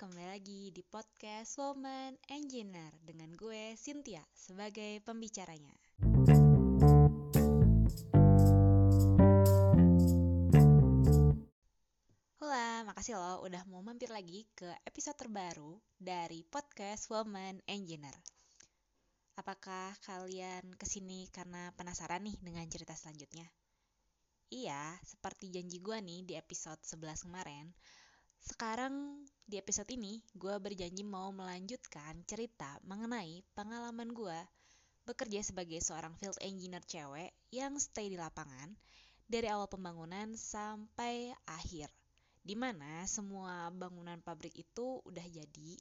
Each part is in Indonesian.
kembali lagi di podcast Woman Engineer dengan gue Cynthia sebagai pembicaranya. Hola, makasih loh udah mau mampir lagi ke episode terbaru dari podcast Woman Engineer. Apakah kalian ke sini karena penasaran nih dengan cerita selanjutnya? Iya, seperti janji gue nih di episode 11 kemarin, sekarang di episode ini gue berjanji mau melanjutkan cerita mengenai pengalaman gue bekerja sebagai seorang field engineer cewek yang stay di lapangan dari awal pembangunan sampai akhir. Di mana semua bangunan pabrik itu udah jadi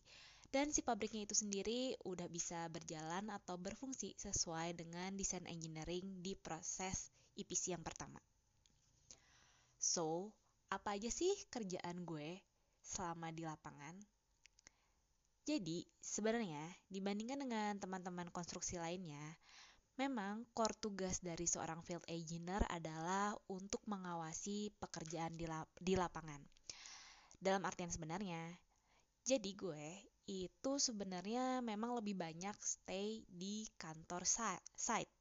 dan si pabriknya itu sendiri udah bisa berjalan atau berfungsi sesuai dengan desain engineering di proses EPC yang pertama. So, apa aja sih kerjaan gue selama di lapangan? Jadi, sebenarnya dibandingkan dengan teman-teman konstruksi lainnya, memang core tugas dari seorang field engineer adalah untuk mengawasi pekerjaan di, lap di lapangan. Dalam artian sebenarnya, jadi gue itu sebenarnya memang lebih banyak stay di kantor site.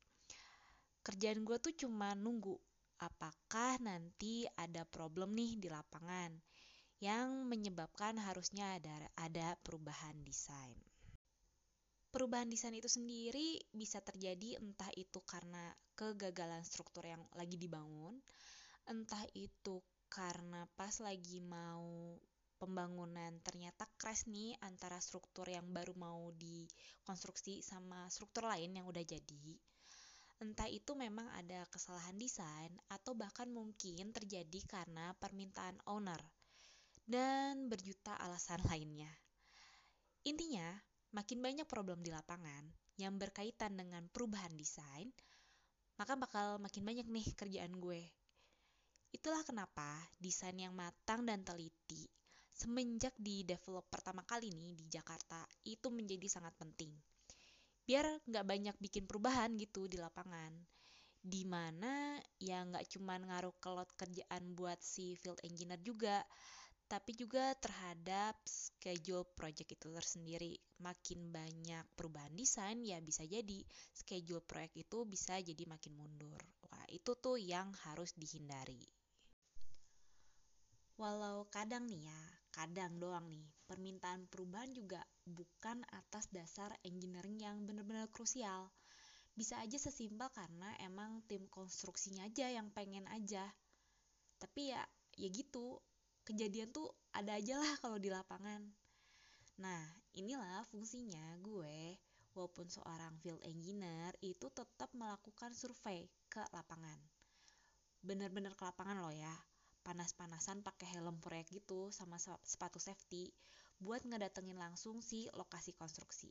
Kerjaan gue tuh cuma nunggu apakah nanti ada problem nih di lapangan yang menyebabkan harusnya ada ada perubahan desain. Perubahan desain itu sendiri bisa terjadi entah itu karena kegagalan struktur yang lagi dibangun, entah itu karena pas lagi mau pembangunan ternyata crash nih antara struktur yang baru mau dikonstruksi sama struktur lain yang udah jadi Entah itu memang ada kesalahan desain atau bahkan mungkin terjadi karena permintaan owner dan berjuta alasan lainnya. Intinya, makin banyak problem di lapangan yang berkaitan dengan perubahan desain, maka bakal makin banyak nih kerjaan gue. Itulah kenapa desain yang matang dan teliti semenjak di develop pertama kali nih di Jakarta itu menjadi sangat penting biar nggak banyak bikin perubahan gitu di lapangan di mana ya nggak cuma ngaruh ke load kerjaan buat si field engineer juga tapi juga terhadap schedule project itu tersendiri. Makin banyak perubahan desain ya bisa jadi schedule proyek itu bisa jadi makin mundur. Wah, itu tuh yang harus dihindari. Walau kadang nih ya, kadang doang nih, permintaan perubahan juga bukan atas dasar engineering yang benar-benar krusial. Bisa aja sesimpel karena emang tim konstruksinya aja yang pengen aja. Tapi ya, ya gitu, kejadian tuh ada aja lah kalau di lapangan. Nah, inilah fungsinya gue, walaupun seorang field engineer, itu tetap melakukan survei ke lapangan. Bener-bener ke lapangan loh ya, panas-panasan pakai helm proyek gitu sama sepatu safety buat ngedatengin langsung si lokasi konstruksi.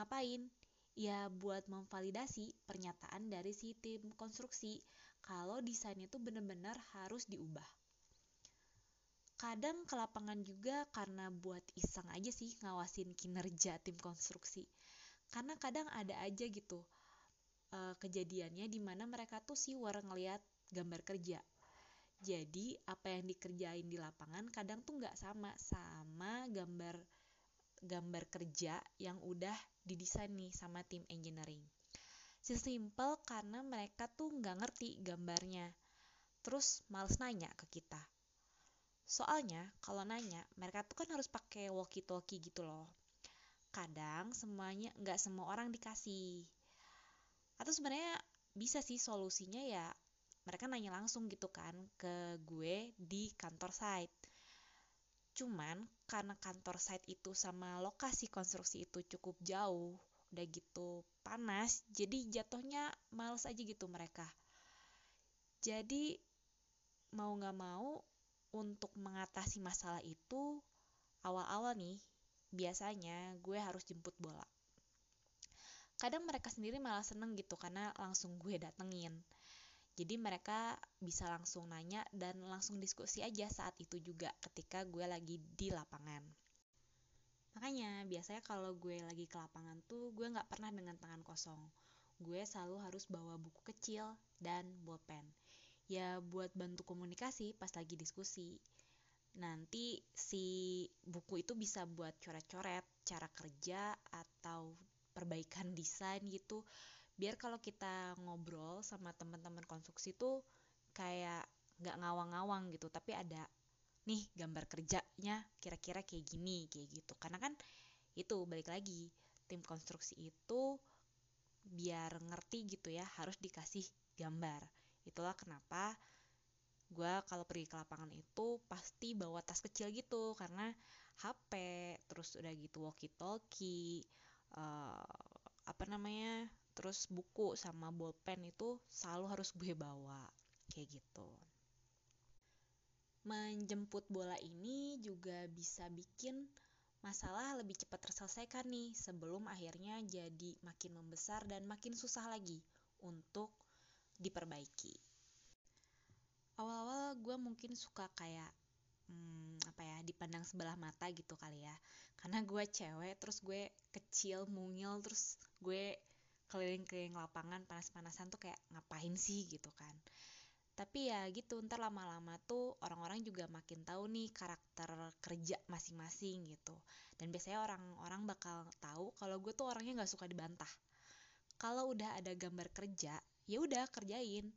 Ngapain? Ya buat memvalidasi pernyataan dari si tim konstruksi kalau desainnya tuh bener-bener harus diubah. Kadang ke lapangan juga karena buat iseng aja sih ngawasin kinerja tim konstruksi. Karena kadang ada aja gitu uh, kejadiannya di mana mereka tuh sih war ngeliat gambar kerja jadi apa yang dikerjain di lapangan kadang tuh nggak sama sama gambar gambar kerja yang udah didesain nih sama tim engineering. Sesimpel karena mereka tuh nggak ngerti gambarnya. Terus males nanya ke kita. Soalnya kalau nanya mereka tuh kan harus pakai walkie-talkie gitu loh. Kadang semuanya nggak semua orang dikasih. Atau sebenarnya bisa sih solusinya ya mereka nanya langsung gitu kan ke gue di kantor site cuman karena kantor site itu sama lokasi konstruksi itu cukup jauh udah gitu panas jadi jatuhnya males aja gitu mereka jadi mau nggak mau untuk mengatasi masalah itu awal-awal nih biasanya gue harus jemput bola kadang mereka sendiri malah seneng gitu karena langsung gue datengin jadi mereka bisa langsung nanya dan langsung diskusi aja saat itu juga ketika gue lagi di lapangan. Makanya biasanya kalau gue lagi ke lapangan tuh gue nggak pernah dengan tangan kosong. Gue selalu harus bawa buku kecil dan bolpen. Ya buat bantu komunikasi pas lagi diskusi. nanti si buku itu bisa buat coret-coret cara kerja atau perbaikan desain gitu. Biar kalau kita ngobrol sama teman-teman konstruksi tuh kayak nggak ngawang-ngawang gitu tapi ada nih gambar kerjanya kira-kira kayak gini kayak gitu. Karena kan itu balik lagi tim konstruksi itu biar ngerti gitu ya harus dikasih gambar itulah kenapa gue kalau pergi ke lapangan itu pasti bawa tas kecil gitu karena HP terus udah gitu walkie talkie uh, apa namanya terus buku sama bolpen itu selalu harus gue bawa kayak gitu. Menjemput bola ini juga bisa bikin masalah lebih cepat terselesaikan nih sebelum akhirnya jadi makin membesar dan makin susah lagi untuk diperbaiki. Awal-awal gue mungkin suka kayak hmm, apa ya dipandang sebelah mata gitu kali ya. Karena gue cewek terus gue kecil mungil terus gue keliling-keliling lapangan panas-panasan tuh kayak ngapain sih gitu kan. Tapi ya gitu ntar lama-lama tuh orang-orang juga makin tahu nih karakter kerja masing-masing gitu. Dan biasanya orang-orang bakal tahu kalau gue tuh orangnya nggak suka dibantah. Kalau udah ada gambar kerja ya udah kerjain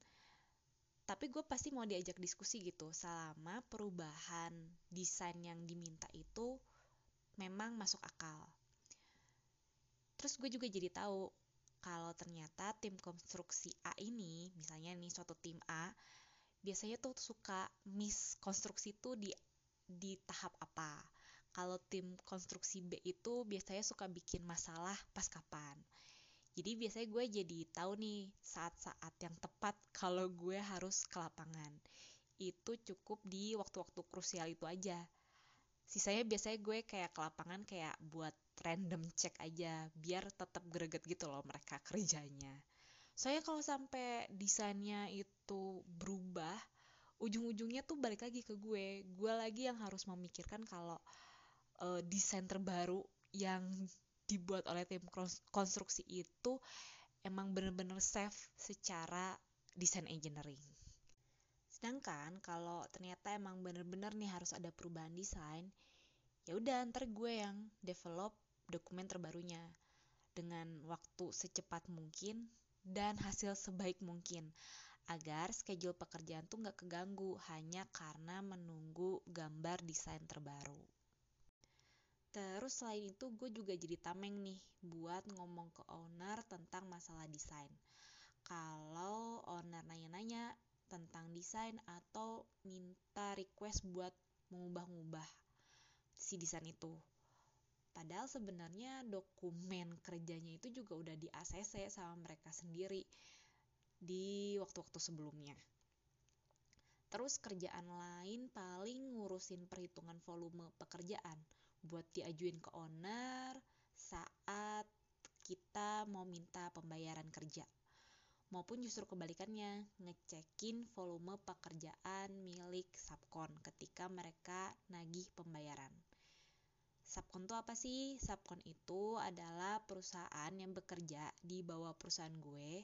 tapi gue pasti mau diajak diskusi gitu selama perubahan desain yang diminta itu memang masuk akal terus gue juga jadi tahu kalau ternyata tim konstruksi A ini, misalnya nih suatu tim A, biasanya tuh suka miss konstruksi tuh di di tahap apa. Kalau tim konstruksi B itu biasanya suka bikin masalah pas kapan. Jadi biasanya gue jadi tahu nih saat-saat yang tepat kalau gue harus ke lapangan. Itu cukup di waktu-waktu krusial itu aja. Sisanya biasanya gue kayak ke lapangan kayak buat random cek aja biar tetap greget gitu loh mereka kerjanya saya kalau sampai desainnya itu berubah ujung-ujungnya tuh balik lagi ke gue gue lagi yang harus memikirkan kalau uh, desain terbaru yang dibuat oleh tim konstruksi itu emang bener-bener safe secara desain engineering sedangkan kalau ternyata emang bener-bener nih harus ada perubahan desain ya udah ntar gue yang develop dokumen terbarunya dengan waktu secepat mungkin dan hasil sebaik mungkin agar schedule pekerjaan tuh nggak keganggu hanya karena menunggu gambar desain terbaru. Terus selain itu gue juga jadi tameng nih buat ngomong ke owner tentang masalah desain. Kalau owner nanya-nanya tentang desain atau minta request buat mengubah-ubah si desain itu. Padahal sebenarnya dokumen kerjanya itu juga udah di ACC sama mereka sendiri di waktu-waktu sebelumnya. Terus kerjaan lain paling ngurusin perhitungan volume pekerjaan buat diajuin ke owner saat kita mau minta pembayaran kerja. Maupun justru kebalikannya, ngecekin volume pekerjaan milik subkon ketika mereka nagih pembayaran. Subkon itu apa sih? Subkon itu adalah perusahaan yang bekerja di bawah perusahaan gue,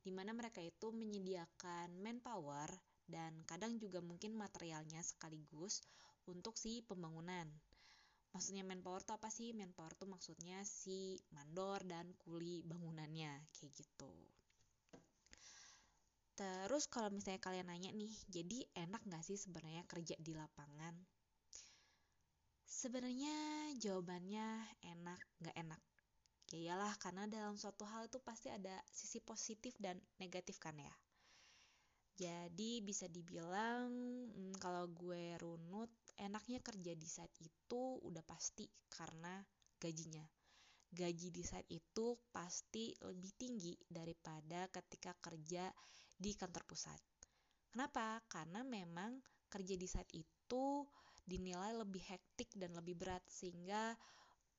di mana mereka itu menyediakan manpower dan kadang juga mungkin materialnya sekaligus untuk si pembangunan. Maksudnya manpower itu apa sih? Manpower itu maksudnya si mandor dan kuli bangunannya, kayak gitu. Terus kalau misalnya kalian nanya nih, jadi enak gak sih sebenarnya kerja di lapangan? Sebenarnya jawabannya enak gak enak. Ya iyalah karena dalam suatu hal itu pasti ada sisi positif dan negatif kan ya. Jadi bisa dibilang hmm, kalau gue runut enaknya kerja di saat itu udah pasti karena gajinya. Gaji di saat itu pasti lebih tinggi daripada ketika kerja di kantor pusat. Kenapa? Karena memang kerja di saat itu dinilai lebih hektik dan lebih berat sehingga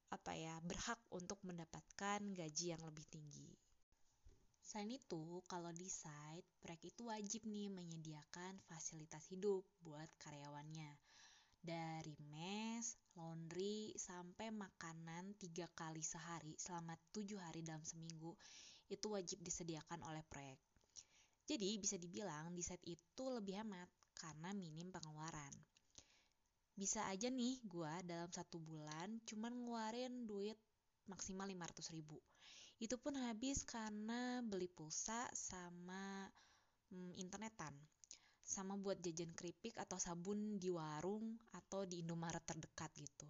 apa ya berhak untuk mendapatkan gaji yang lebih tinggi. Selain itu, kalau di site, proyek itu wajib nih menyediakan fasilitas hidup buat karyawannya. Dari mes, laundry, sampai makanan tiga kali sehari selama tujuh hari dalam seminggu, itu wajib disediakan oleh proyek. Jadi bisa dibilang di site itu lebih hemat karena minim pengeluaran. bisa aja nih gue dalam satu bulan cuman ngeluarin duit maksimal 500 ribu itu pun habis karena beli pulsa sama hmm, internetan sama buat jajan keripik atau sabun di warung atau di Indomaret terdekat gitu.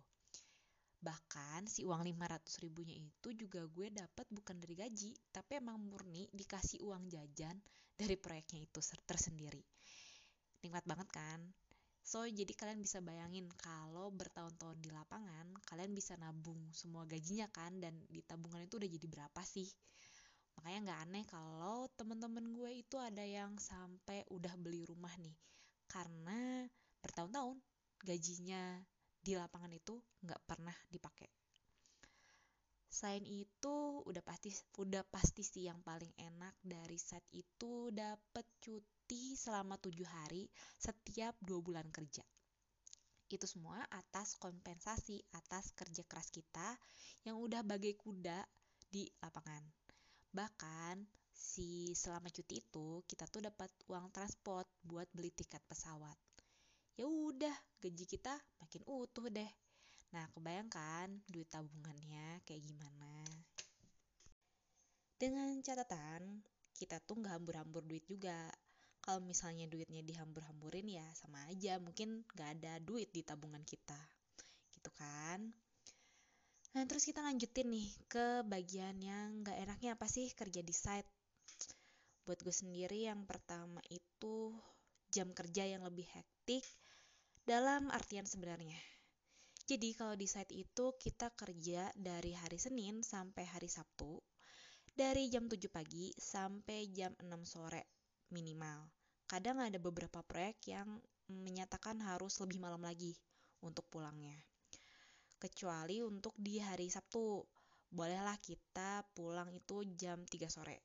Bahkan si uang 500 ribunya itu juga gue dapat bukan dari gaji tapi emang murni dikasih uang jajan dari proyeknya itu tersendiri. Nikmat banget kan? So jadi kalian bisa bayangin kalau bertahun-tahun di lapangan kalian bisa nabung semua gajinya kan dan di tabungan itu udah jadi berapa sih makanya nggak aneh kalau temen-temen gue itu ada yang sampai udah beli rumah nih karena bertahun-tahun gajinya di lapangan itu nggak pernah dipakai. Selain itu, udah pasti udah pasti sih yang paling enak dari set itu dapat cuti selama tujuh hari setiap dua bulan kerja. Itu semua atas kompensasi atas kerja keras kita yang udah bagai kuda di lapangan. Bahkan si selama cuti itu kita tuh dapat uang transport buat beli tiket pesawat. Ya udah gaji kita makin utuh deh. Nah kebayangkan duit tabungannya kayak gimana? Dengan catatan kita tuh nggak hambur-hambur duit juga. Kalau misalnya duitnya dihambur-hamburin ya sama aja. Mungkin nggak ada duit di tabungan kita. Gitu kan nah terus kita lanjutin nih ke bagian yang nggak enaknya apa sih kerja di site buat gue sendiri yang pertama itu jam kerja yang lebih hektik dalam artian sebenarnya. Jadi kalau di site itu kita kerja dari hari Senin sampai hari Sabtu, dari jam 7 pagi sampai jam 6 sore minimal. Kadang ada beberapa proyek yang menyatakan harus lebih malam lagi untuk pulangnya. Kecuali untuk di hari Sabtu, bolehlah kita pulang itu jam 3 sore.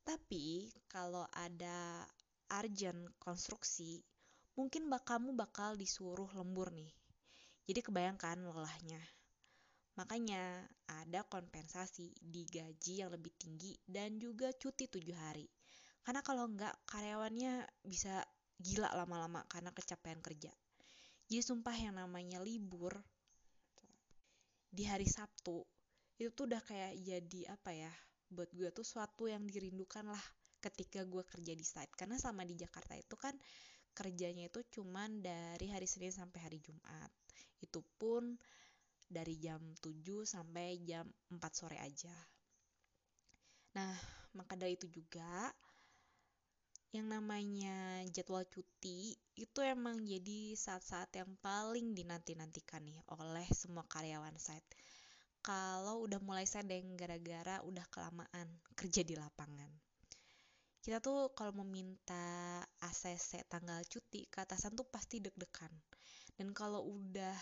Tapi kalau ada urgent konstruksi mungkin bak kamu bakal disuruh lembur nih. Jadi kebayangkan lelahnya. Makanya ada kompensasi di gaji yang lebih tinggi dan juga cuti tujuh hari. Karena kalau enggak karyawannya bisa gila lama-lama karena kecapean kerja. Jadi sumpah yang namanya libur di hari Sabtu itu tuh udah kayak jadi apa ya buat gue tuh suatu yang dirindukan lah ketika gue kerja di site karena selama di Jakarta itu kan kerjanya itu cuman dari hari Senin sampai hari Jumat. Itu pun dari jam 7 sampai jam 4 sore aja. Nah, maka dari itu juga yang namanya jadwal cuti itu emang jadi saat-saat yang paling dinanti-nantikan nih oleh semua karyawan site. Kalau udah mulai sedeng gara-gara udah kelamaan kerja di lapangan. Kita tuh kalau meminta ACC tanggal cuti ke atasan tuh pasti deg-degan. Dan kalau udah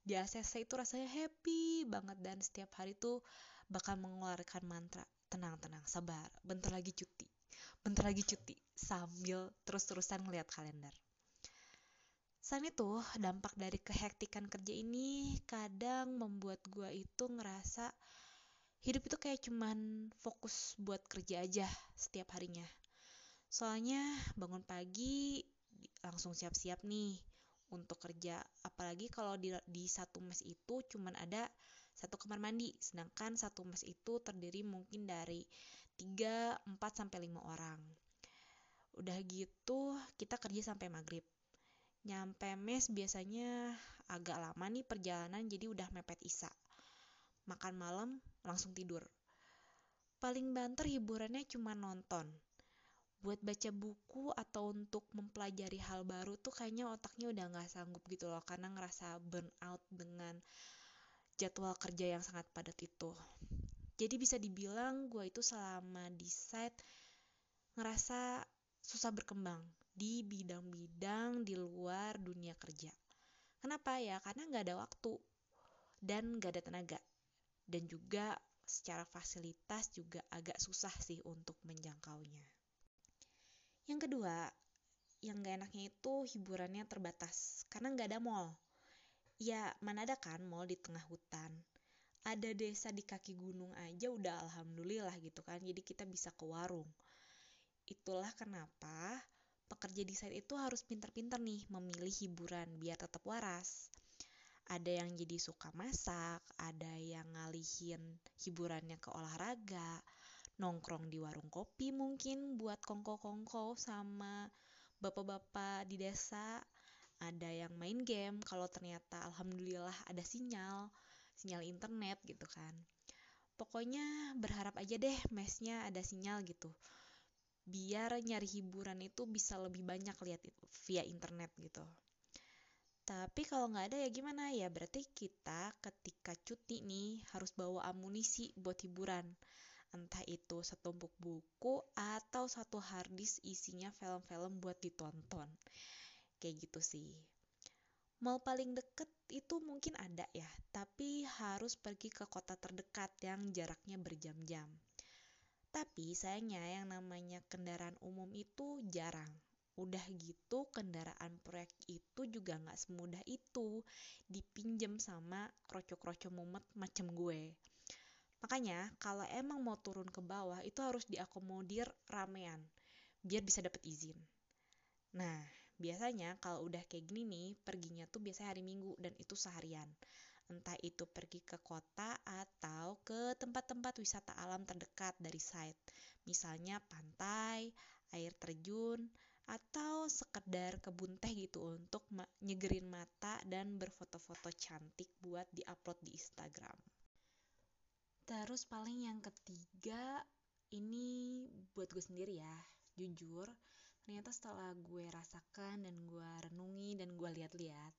di ACC itu rasanya happy banget dan setiap hari tuh bakal mengeluarkan mantra tenang-tenang sabar bentar lagi cuti bentar lagi cuti sambil terus-terusan ngeliat kalender Selain itu, dampak dari kehektikan kerja ini kadang membuat gue itu ngerasa hidup itu kayak cuman fokus buat kerja aja setiap harinya. Soalnya bangun pagi langsung siap-siap nih untuk kerja. Apalagi kalau di, di satu mes itu cuman ada satu kamar mandi, sedangkan satu mes itu terdiri mungkin dari 3, 4 sampai 5 orang. Udah gitu kita kerja sampai maghrib. Nyampe mes biasanya agak lama nih perjalanan jadi udah mepet isa makan malam, langsung tidur. Paling banter hiburannya cuma nonton. Buat baca buku atau untuk mempelajari hal baru tuh kayaknya otaknya udah gak sanggup gitu loh karena ngerasa burn out dengan jadwal kerja yang sangat padat itu. Jadi bisa dibilang gue itu selama di site ngerasa susah berkembang di bidang-bidang di luar dunia kerja. Kenapa ya? Karena gak ada waktu dan gak ada tenaga dan juga secara fasilitas juga agak susah sih untuk menjangkaunya. Yang kedua, yang gak enaknya itu hiburannya terbatas karena gak ada mall. Ya mana ada kan mall di tengah hutan. Ada desa di kaki gunung aja udah alhamdulillah gitu kan. Jadi kita bisa ke warung. Itulah kenapa pekerja desain itu harus pinter-pinter nih memilih hiburan biar tetap waras. Ada yang jadi suka masak, ada yang ngalihin hiburannya ke olahraga, nongkrong di warung kopi mungkin buat kongko-kongko sama bapak-bapak di desa. Ada yang main game kalau ternyata alhamdulillah ada sinyal, sinyal internet gitu kan. Pokoknya berharap aja deh mesnya ada sinyal gitu biar nyari hiburan itu bisa lebih banyak lihat via internet gitu. Tapi kalau nggak ada ya gimana ya berarti kita ketika cuti nih harus bawa amunisi buat hiburan. Entah itu setumpuk buku atau satu harddisk isinya film-film buat ditonton. Kayak gitu sih. Mau paling deket itu mungkin ada ya, tapi harus pergi ke kota terdekat yang jaraknya berjam-jam. Tapi sayangnya yang namanya kendaraan umum itu jarang. Udah gitu kendaraan proyek itu juga nggak semudah itu dipinjem sama kroco-kroco mumet macam gue. Makanya kalau emang mau turun ke bawah itu harus diakomodir ramean biar bisa dapet izin. Nah, biasanya kalau udah kayak gini nih, perginya tuh biasanya hari Minggu dan itu seharian entah itu pergi ke kota atau ke tempat-tempat wisata alam terdekat dari site, misalnya pantai, air terjun, atau sekedar kebun teh gitu untuk nyegerin mata dan berfoto-foto cantik buat diupload di Instagram. Terus paling yang ketiga ini buat gue sendiri ya, jujur ternyata setelah gue rasakan dan gue renungi dan gue lihat-lihat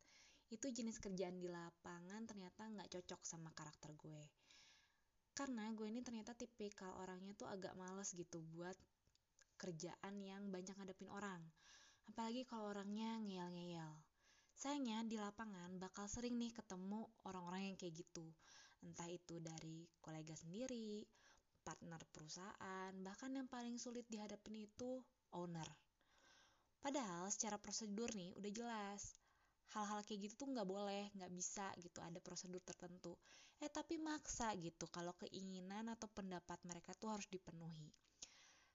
itu jenis kerjaan di lapangan ternyata nggak cocok sama karakter gue. Karena gue ini ternyata tipikal orangnya tuh agak males gitu buat kerjaan yang banyak ngadepin orang. Apalagi kalau orangnya ngeyel-ngeyel. Sayangnya di lapangan bakal sering nih ketemu orang-orang yang kayak gitu. Entah itu dari kolega sendiri partner perusahaan bahkan yang paling sulit dihadapin itu owner. Padahal secara prosedur nih udah jelas hal-hal kayak gitu tuh nggak boleh nggak bisa gitu ada prosedur tertentu. Eh tapi maksa gitu kalau keinginan atau pendapat mereka tuh harus dipenuhi.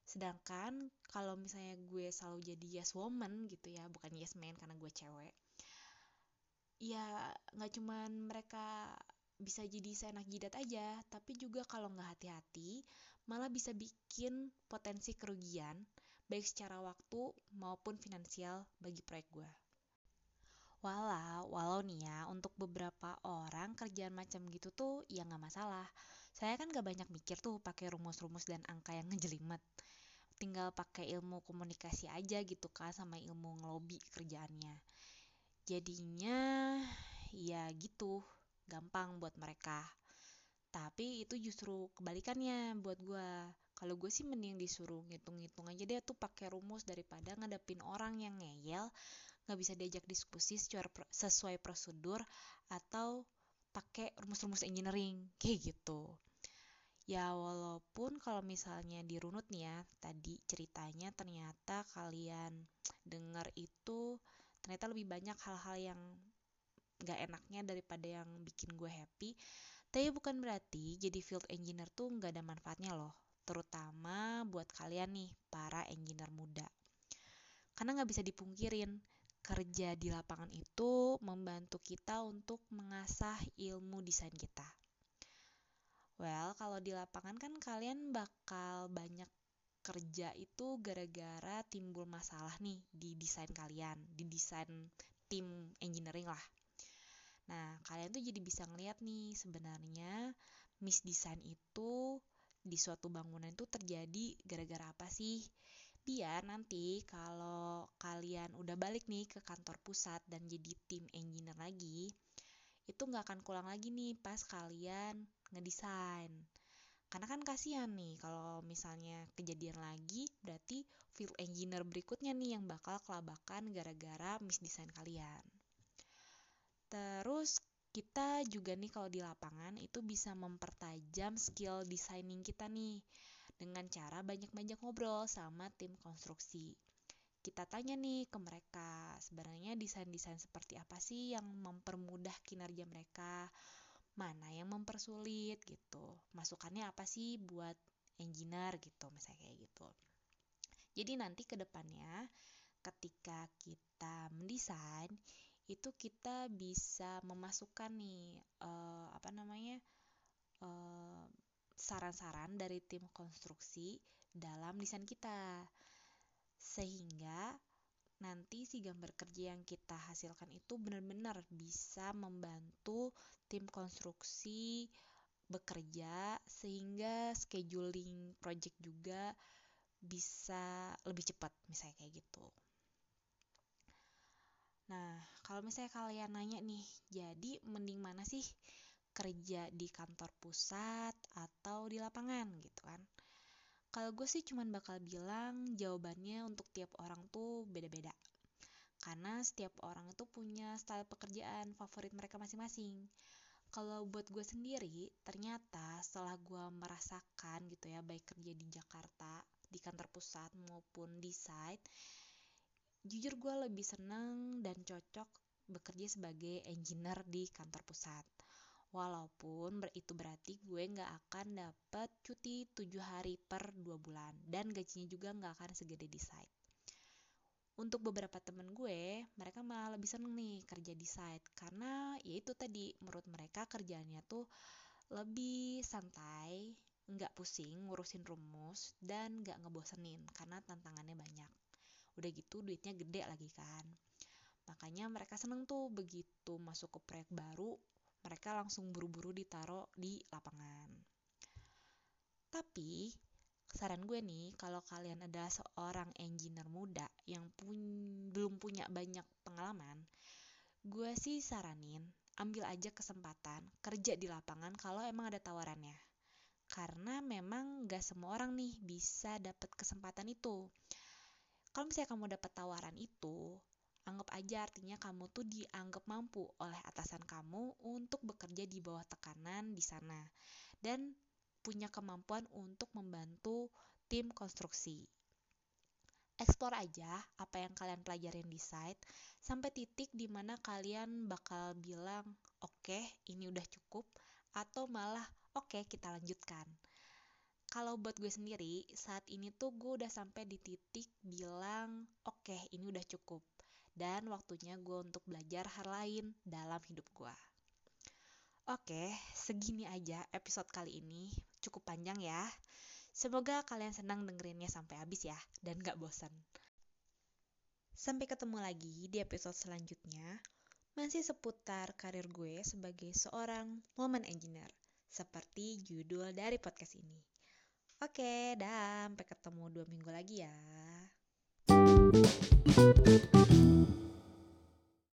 Sedangkan kalau misalnya gue selalu jadi yes woman gitu ya bukan yes man karena gue cewek ya nggak cuman mereka bisa jadi seenak jidat aja tapi juga kalau nggak hati-hati malah bisa bikin potensi kerugian baik secara waktu maupun finansial bagi proyek gue Walau, walau nih ya, untuk beberapa orang kerjaan macam gitu tuh ya nggak masalah. Saya kan gak banyak mikir tuh pakai rumus-rumus dan angka yang ngejelimet. Tinggal pakai ilmu komunikasi aja gitu kan sama ilmu ngelobi kerjaannya. Jadinya ya gitu, gampang buat mereka. Tapi itu justru kebalikannya buat gue. Kalau gue sih mending disuruh ngitung-ngitung aja deh tuh pakai rumus daripada ngadepin orang yang ngeyel nggak bisa diajak diskusi secara sesuai prosedur atau pakai rumus-rumus engineering kayak gitu. Ya walaupun kalau misalnya dirunut nih ya tadi ceritanya ternyata kalian dengar itu ternyata lebih banyak hal-hal yang gak enaknya daripada yang bikin gue happy. Tapi bukan berarti jadi field engineer tuh gak ada manfaatnya loh terutama buat kalian nih para engineer muda. Karena nggak bisa dipungkirin kerja di lapangan itu membantu kita untuk mengasah ilmu desain kita. Well, kalau di lapangan kan kalian bakal banyak kerja itu gara-gara timbul masalah nih di desain kalian, di desain tim engineering lah. Nah, kalian tuh jadi bisa ngeliat nih sebenarnya misdesain itu di suatu bangunan itu terjadi gara-gara apa sih? Biar nanti kalau kalian udah balik nih ke kantor pusat dan jadi tim engineer lagi itu nggak akan kurang lagi nih pas kalian ngedesain. Karena kan kasihan nih kalau misalnya kejadian lagi berarti field engineer berikutnya nih yang bakal kelabakan gara-gara misdesain kalian. Terus kita juga nih kalau di lapangan itu bisa mempertajam skill designing kita nih dengan cara banyak-banyak ngobrol sama tim konstruksi. Kita tanya nih ke mereka, sebenarnya desain-desain seperti apa sih yang mempermudah kinerja mereka, mana yang mempersulit gitu. Masukannya apa sih buat engineer gitu, misalnya kayak gitu. Jadi nanti ke depannya ketika kita mendesain itu kita bisa memasukkan nih uh, apa namanya saran saran-saran dari tim konstruksi dalam desain kita sehingga nanti si gambar kerja yang kita hasilkan itu benar-benar bisa membantu tim konstruksi bekerja sehingga scheduling project juga bisa lebih cepat misalnya kayak gitu. Nah, kalau misalnya kalian nanya nih, jadi mending mana sih kerja di kantor pusat atau di lapangan gitu kan? Kalau gue sih cuman bakal bilang jawabannya untuk tiap orang tuh beda-beda. Karena setiap orang itu punya style pekerjaan favorit mereka masing-masing. Kalau buat gue sendiri, ternyata setelah gue merasakan gitu ya, baik kerja di Jakarta di kantor pusat maupun di site jujur gue lebih seneng dan cocok bekerja sebagai engineer di kantor pusat walaupun itu berarti gue nggak akan dapat cuti 7 hari per 2 bulan dan gajinya juga nggak akan segede di site. Untuk beberapa temen gue mereka malah lebih seneng nih kerja di site karena ya itu tadi menurut mereka kerjaannya tuh lebih santai nggak pusing ngurusin rumus dan nggak ngebosenin karena tantangannya banyak. Udah gitu duitnya gede lagi kan. Makanya mereka seneng tuh begitu masuk ke proyek baru mereka langsung buru-buru ditaruh di lapangan tapi saran gue nih kalau kalian ada seorang engineer muda yang pun belum punya banyak pengalaman gue sih saranin ambil aja kesempatan kerja di lapangan kalau emang ada tawarannya karena memang gak semua orang nih bisa dapat kesempatan itu. Kalau misalnya kamu dapat tawaran itu, anggap aja artinya kamu tuh dianggap mampu oleh atasan kamu untuk bekerja di bawah tekanan di sana dan punya kemampuan untuk membantu tim konstruksi. Explore aja apa yang kalian pelajarin di site sampai titik di mana kalian bakal bilang, oke okay, ini udah cukup, atau malah Oke, kita lanjutkan. Kalau buat gue sendiri, saat ini tuh gue udah sampai di titik bilang, oke, okay, ini udah cukup. Dan waktunya gue untuk belajar hal lain dalam hidup gue. Oke, segini aja episode kali ini. Cukup panjang ya. Semoga kalian senang dengerinnya sampai habis ya, dan gak bosan. Sampai ketemu lagi di episode selanjutnya, masih seputar karir gue sebagai seorang woman engineer seperti judul dari podcast ini. Oke, dah, sampai ketemu dua minggu lagi ya. thank you